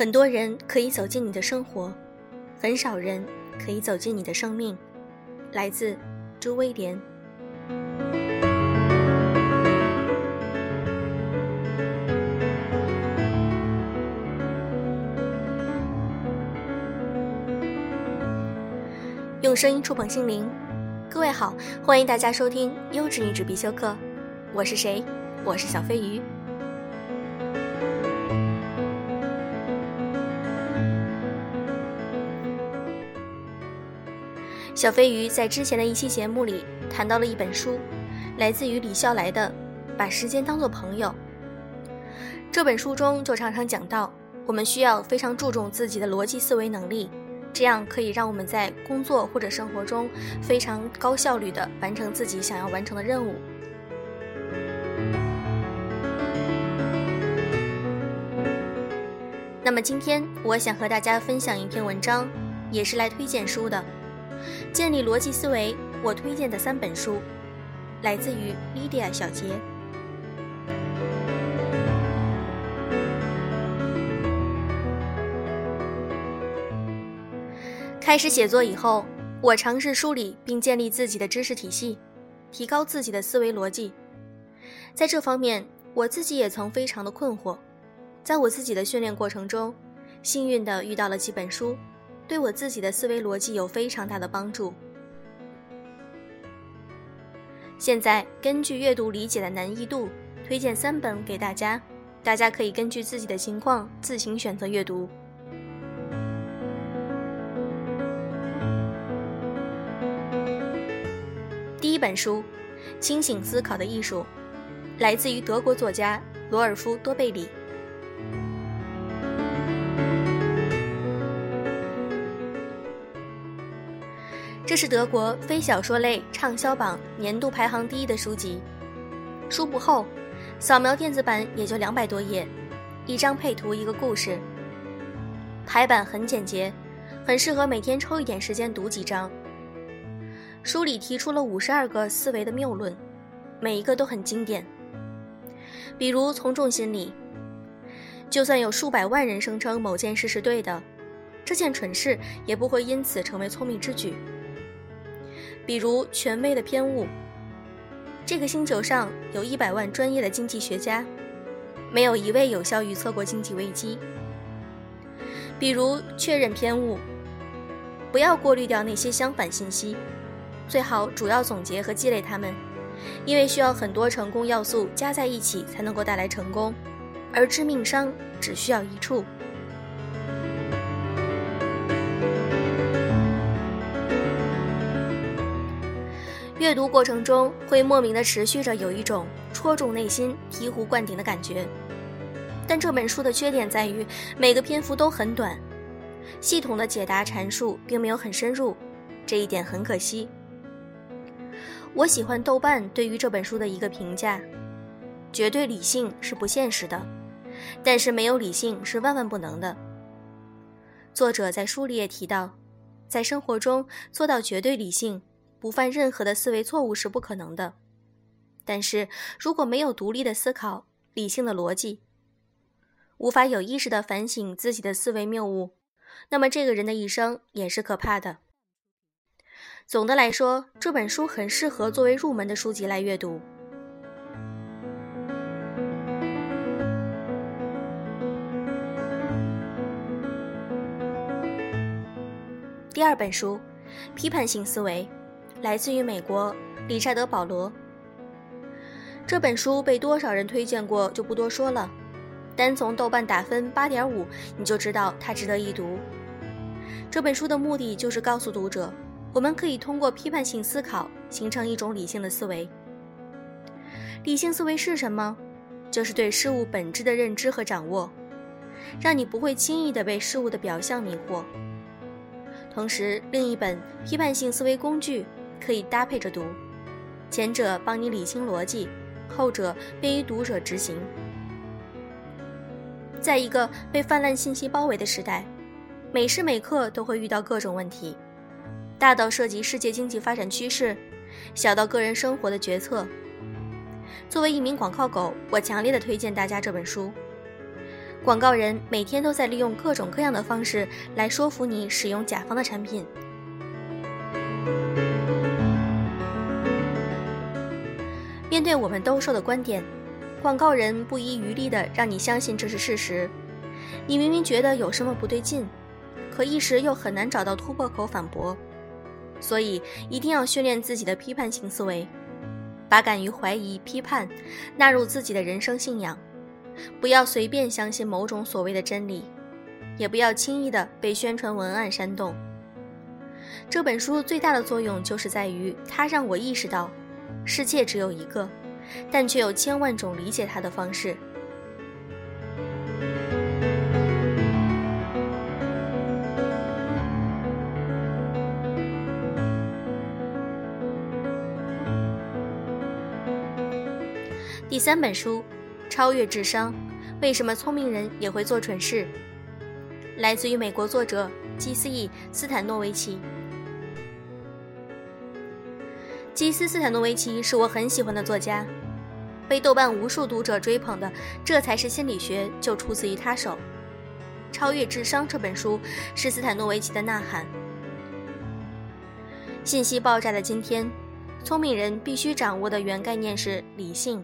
很多人可以走进你的生活，很少人可以走进你的生命。来自朱威廉。用声音触碰心灵，各位好，欢迎大家收听优质女纸必修课。我是谁？我是小飞鱼。小飞鱼在之前的一期节目里谈到了一本书，来自于李笑来的《把时间当作朋友》。这本书中就常常讲到，我们需要非常注重自己的逻辑思维能力，这样可以让我们在工作或者生活中非常高效率地完成自己想要完成的任务。那么今天我想和大家分享一篇文章，也是来推荐书的。建立逻辑思维，我推荐的三本书，来自于 Lydia 小杰。开始写作以后，我尝试梳理并建立自己的知识体系，提高自己的思维逻辑。在这方面，我自己也曾非常的困惑。在我自己的训练过程中，幸运的遇到了几本书。对我自己的思维逻辑有非常大的帮助。现在根据阅读理解的难易度，推荐三本给大家，大家可以根据自己的情况自行选择阅读。第一本书《清醒思考的艺术》，来自于德国作家罗尔夫·多贝里。这是德国非小说类畅销榜年度排行第一的书籍，书不厚，扫描电子版也就两百多页，一张配图一个故事。排版很简洁，很适合每天抽一点时间读几章。书里提出了五十二个思维的谬论，每一个都很经典。比如从众心理，就算有数百万人声称某件事是对的，这件蠢事也不会因此成为聪明之举。比如权威的偏误。这个星球上有一百万专业的经济学家，没有一位有效预测过经济危机。比如确认偏误，不要过滤掉那些相反信息，最好主要总结和积累它们，因为需要很多成功要素加在一起才能够带来成功，而致命伤只需要一处。阅读过程中会莫名的持续着有一种戳中内心、醍醐灌顶的感觉，但这本书的缺点在于每个篇幅都很短，系统的解答阐述并没有很深入，这一点很可惜。我喜欢豆瓣对于这本书的一个评价：绝对理性是不现实的，但是没有理性是万万不能的。作者在书里也提到，在生活中做到绝对理性。不犯任何的思维错误是不可能的，但是如果没有独立的思考、理性的逻辑，无法有意识的反省自己的思维谬误，那么这个人的一生也是可怕的。总的来说，这本书很适合作为入门的书籍来阅读。第二本书，《批判性思维》。来自于美国，理查德·保罗。这本书被多少人推荐过，就不多说了。单从豆瓣打分八点五，你就知道它值得一读。这本书的目的就是告诉读者，我们可以通过批判性思考，形成一种理性的思维。理性思维是什么？就是对事物本质的认知和掌握，让你不会轻易的被事物的表象迷惑。同时，另一本批判性思维工具。可以搭配着读，前者帮你理清逻辑，后者便于读者执行。在一个被泛滥信息包围的时代，每时每刻都会遇到各种问题，大到涉及世界经济发展趋势，小到个人生活的决策。作为一名广告狗，我强烈的推荐大家这本书。广告人每天都在利用各种各样的方式来说服你使用甲方的产品。对我们兜售的观点，广告人不遗余力地让你相信这是事实。你明明觉得有什么不对劲，可一时又很难找到突破口反驳。所以一定要训练自己的批判性思维，把敢于怀疑、批判纳入自己的人生信仰。不要随便相信某种所谓的真理，也不要轻易的被宣传文案煽动。这本书最大的作用就是在于，它让我意识到，世界只有一个，但却有千万种理解他的方式。第三本书。超越智商，为什么聪明人也会做蠢事？来自于美国作者基斯·斯坦诺维奇。基斯·斯坦诺维奇是我很喜欢的作家，被豆瓣无数读者追捧的《这才是心理学》就出自于他手。《超越智商》这本书是斯坦诺维奇的呐喊。信息爆炸的今天，聪明人必须掌握的原概念是理性。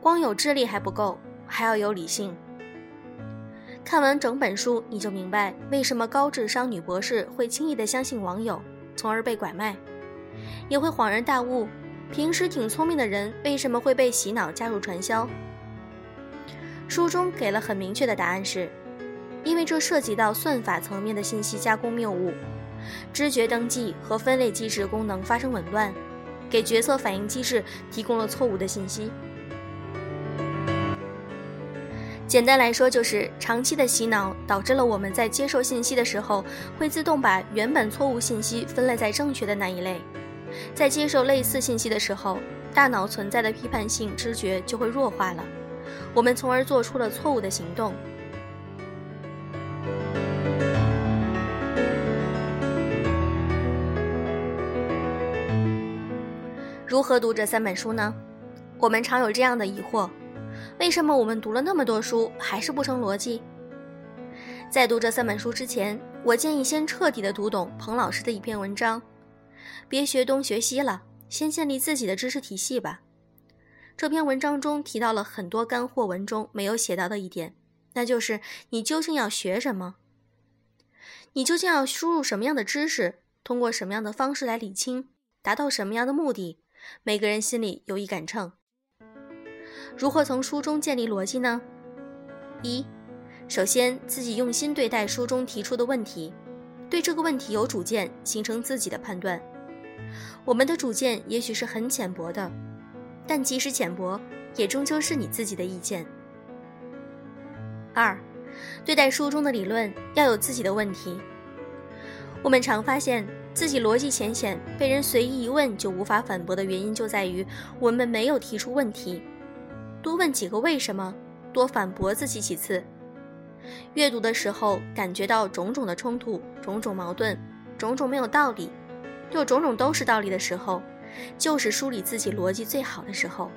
光有智力还不够，还要有理性。看完整本书，你就明白为什么高智商女博士会轻易地相信网友，从而被拐卖；也会恍然大悟，平时挺聪明的人为什么会被洗脑加入传销。书中给了很明确的答案是：因为这涉及到算法层面的信息加工谬误，知觉登记和分类机制功能发生紊乱，给决策反应机制提供了错误的信息。简单来说，就是长期的洗脑导致了我们在接受信息的时候，会自动把原本错误信息分类在正确的那一类。在接受类似信息的时候，大脑存在的批判性知觉就会弱化了，我们从而做出了错误的行动。如何读这三本书呢？我们常有这样的疑惑。为什么我们读了那么多书还是不成逻辑？在读这三本书之前，我建议先彻底的读懂彭老师的一篇文章，别学东学西了，先建立自己的知识体系吧。这篇文章中提到了很多干货文中没有写到的一点，那就是你究竟要学什么？你究竟要输入什么样的知识？通过什么样的方式来理清？达到什么样的目的？每个人心里有一杆秤。如何从书中建立逻辑呢？一，首先自己用心对待书中提出的问题，对这个问题有主见，形成自己的判断。我们的主见也许是很浅薄的，但即使浅薄，也终究是你自己的意见。二，对待书中的理论要有自己的问题。我们常发现自己逻辑浅显，被人随意一问就无法反驳的原因，就在于我们没有提出问题。多问几个为什么，多反驳自己几次。阅读的时候感觉到种种的冲突、种种矛盾、种种没有道理，又种种都是道理的时候，就是梳理自己逻辑最好的时候。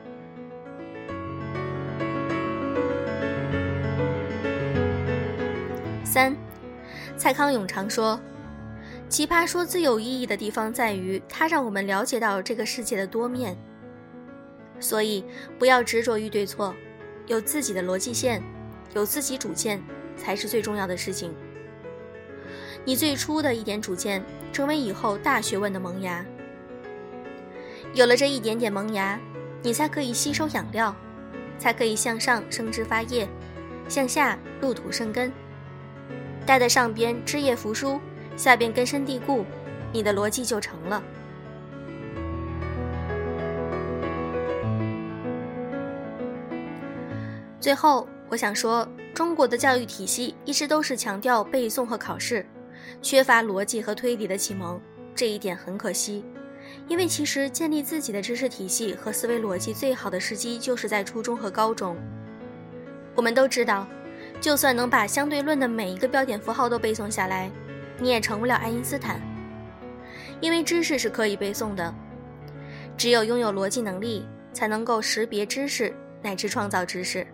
三，蔡康永常说：“奇葩说最有意义的地方在于，它让我们了解到这个世界的多面。”所以，不要执着于对错，有自己的逻辑线，有自己主见，才是最重要的事情。你最初的一点主见，成为以后大学问的萌芽。有了这一点点萌芽，你才可以吸收养料，才可以向上生枝发叶，向下入土生根。待在上边枝叶扶疏，下边根深蒂固，你的逻辑就成了。最后，我想说，中国的教育体系一直都是强调背诵和考试，缺乏逻辑和推理的启蒙，这一点很可惜。因为其实建立自己的知识体系和思维逻辑最好的时机就是在初中和高中。我们都知道，就算能把相对论的每一个标点符号都背诵下来，你也成不了爱因斯坦。因为知识是可以背诵的，只有拥有逻辑能力，才能够识别知识乃至创造知识。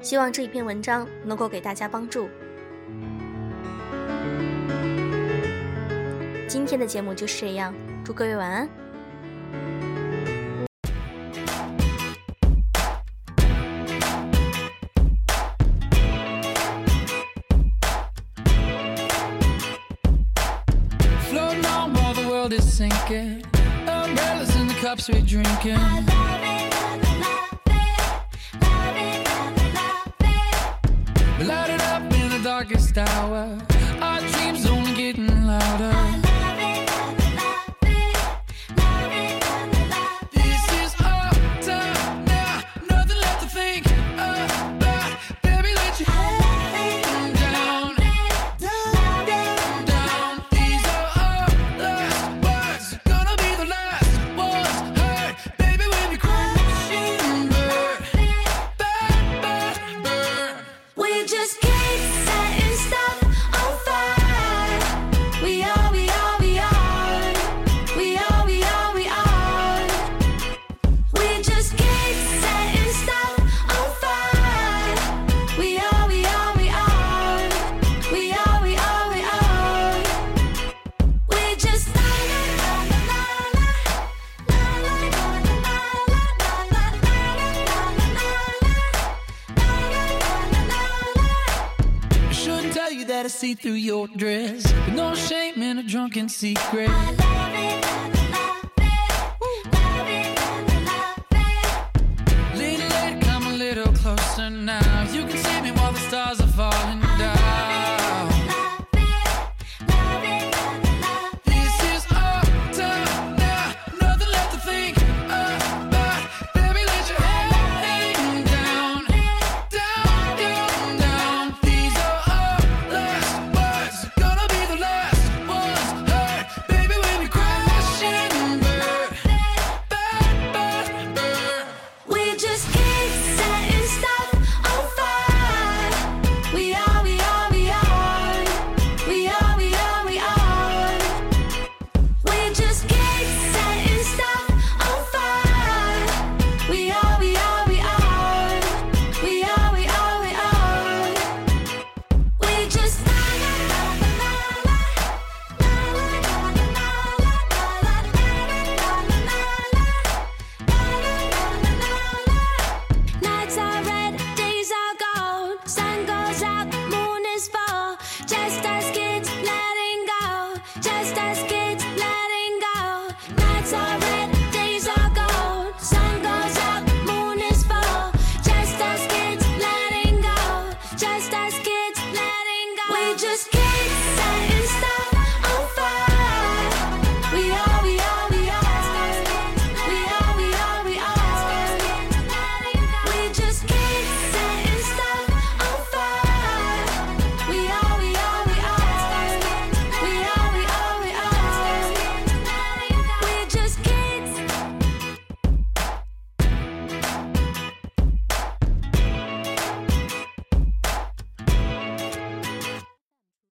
希望这一篇文章能够给大家帮助。今天的节目就是这样，祝各位晚安。darkest hour. just see through your dress. no shame in a drunken secret.